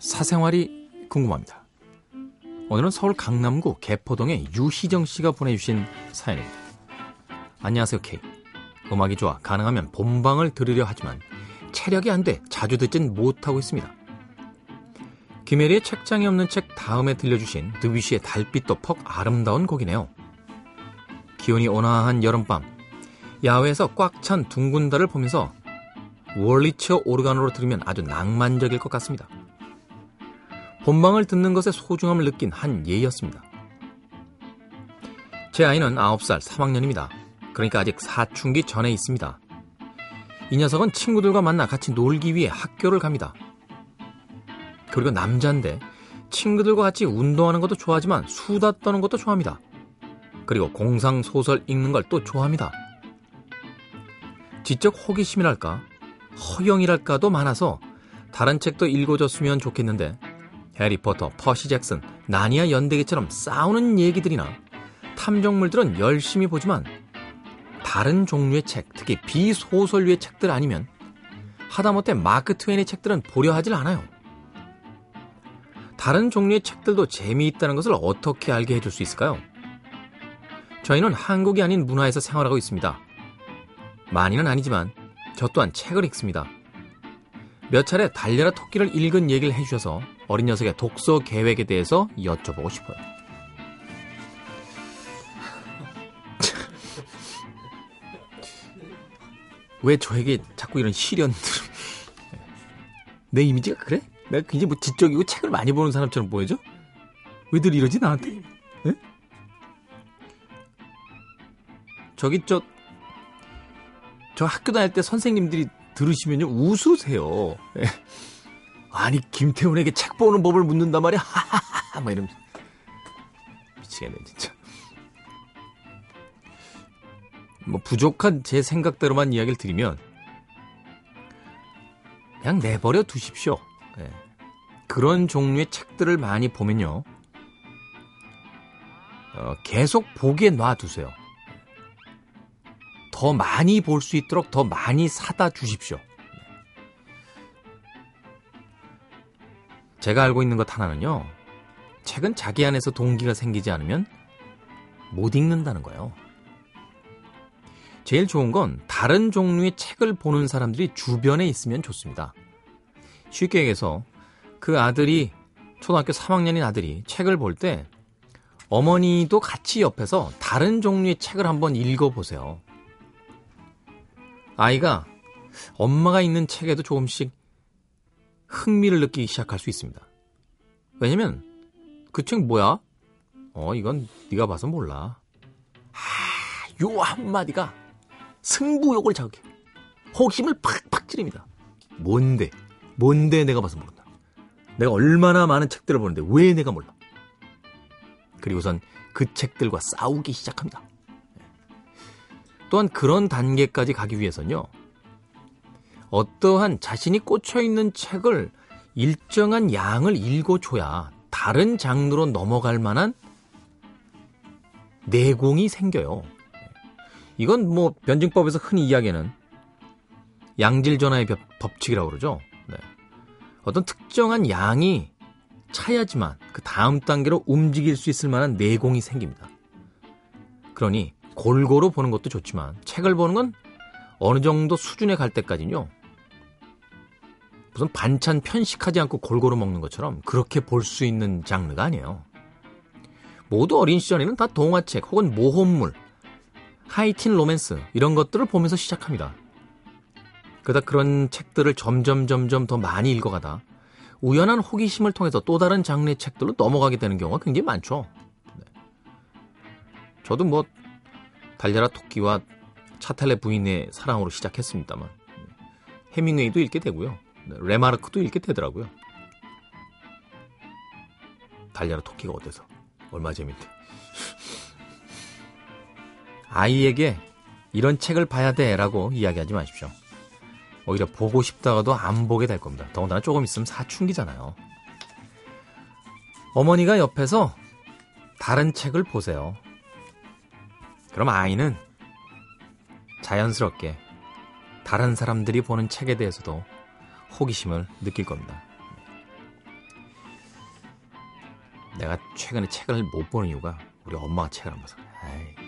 사생활이 궁금합니다. 오늘은 서울 강남구 개포동의 유희정 씨가 보내주신 사연입니다. 안녕하세요, K. 음악이 좋아 가능하면 본방을 들으려 하지만 체력이 안 돼 자주 듣진 못하고 있습니다. 김혜리의 책장에 없는 책 다음에 들려주신 드뷔시의 달빛도 퍽 아름다운 곡이네요. 기온이 온화한 여름밤 야외에서 꽉 찬 둥근 달을 보면서 월리처 오르간으로 들으면 아주 낭만적일 것 같습니다. 본방을 듣는 것의 소중함을 느낀 한 예였습니다. 제 아이는 9살 3학년입니다. 그러니까 아직 사춘기 전에 있습니다. 이 녀석은 친구들과 만나 같이 놀기 위해 학교를 갑니다. 그리고 남자인데 친구들과 같이 운동하는 것도 좋아하지만 수다 떠는 것도 좋아합니다. 그리고 공상 소설 읽는 걸 또 좋아합니다. 지적 호기심이랄까 허영이랄까도 많아서 다른 책도 읽어줬으면 좋겠는데 해리포터, 퍼시 잭슨, 나니아 연대기처럼 싸우는 얘기들이나 탐정물들은 열심히 보지만 다른 종류의 책, 특히 비소설류의 책들 아니면 하다못해 마크 트웨인의 책들은 보려 하질 않아요. 다른 종류의 책들도 재미있다는 것을 어떻게 알게 해줄 수 있을까요? 저희는 한국이 아닌 문화에서 생활하고 있습니다. 많이는 아니지만 저 또한 책을 읽습니다. 몇 차례 달려라 토끼를 읽은 얘기를 해주셔서 어린 녀석의 독서 계획에 대해서 여쭤보고 싶어요. 왜 저에게 자꾸 이런 시련들? 내 이미지가 그래? 내가 굉장히 뭐 지적이고 책을 많이 보는 사람처럼 보여져? 왜들 이러지 나한테? 네? 저기 저, 저 학교 다닐 때 선생님들이 들으시면요 웃으세요. 예. 아니 김태훈에게 책 보는 법을 묻는단 말이야. 하하하 막 이러면서 미치겠네 진짜. 뭐 부족한 제 생각대로만 이야기를 드리면 그냥 내버려 두십시오. 예. 그런 종류의 책들을 많이 보면요. 어, 계속 보기에 놔두세요. 더 많이 볼 수 있도록 더 많이 사다 주십시오. 제가 알고 있는 것 하나는요. 책은 자기 안에서 동기가 생기지 않으면 못 읽는다는 거예요. 제일 좋은 건 다른 종류의 책을 보는 사람들이 주변에 있으면 좋습니다. 쉽게 얘기해서 그 아들이 초등학교 3학년인 아들이 책을 볼 때 어머니도 같이 옆에서 다른 종류의 책을 한번 읽어보세요. 아이가 엄마가 읽는 책에도 조금씩 흥미를 느끼기 시작할 수 있습니다. 왜냐면 그 책 뭐야? 어 이건 네가 봐서 몰라. 아, 요 한마디가 승부욕을 자극해. 호기심을 팍팍 찌릅니다. 뭔데? 뭔데 내가 봐서 모른다. 내가 얼마나 많은 책들을 보는데 왜 내가 몰라? 그리고선 그 책들과 싸우기 시작합니다. 또한 그런 단계까지 가기 위해서는요. 어떠한 자신이 꽂혀 있는 책을 일정한 양을 읽어줘야 다른 장르로 넘어갈 만한 내공이 생겨요. 이건 뭐 변증법에서 흔히 이야기하는 양질전화의 법칙이라고 그러죠. 네. 어떤 특정한 양이 차야지만 그 다음 단계로 움직일 수 있을 만한 내공이 생깁니다. 그러니 골고루 보는 것도 좋지만 책을 보는 건 어느 정도 수준에 갈 때까지는요. 무슨 반찬 편식하지 않고 골고루 먹는 것처럼 그렇게 볼 수 있는 장르가 아니에요. 모두 어린 시절에는 다 동화책 혹은 모험물, 하이틴 로맨스 이런 것들을 보면서 시작합니다. 그러다 그런 책들을 점점 점점 더 많이 읽어가다 우연한 호기심을 통해서 또 다른 장르의 책들로 넘어가게 되는 경우가 굉장히 많죠. 네. 저도 뭐 달려라 토끼와 차텔레 부인의 사랑으로 시작했습니다만 해밍웨이도 읽게 되고요. 네, 레마르크도 읽게 되더라고요. 달려라 토끼가 어때서? 얼마 재밌대. 아이에게 이런 책을 봐야 돼라고 이야기하지 마십시오. 오히려 보고 싶다가도 안 보게 될 겁니다. 더군다나 조금 있으면 사춘기잖아요. 어머니가 옆에서 다른 책을 보세요. 그럼 아이는 자연스럽게 다른 사람들이 보는 책에 대해서도 호기심을 느낄 겁니다. 내가 최근에 책을 못 보는 이유가 우리 엄마가 책을 안 봐서. 에이.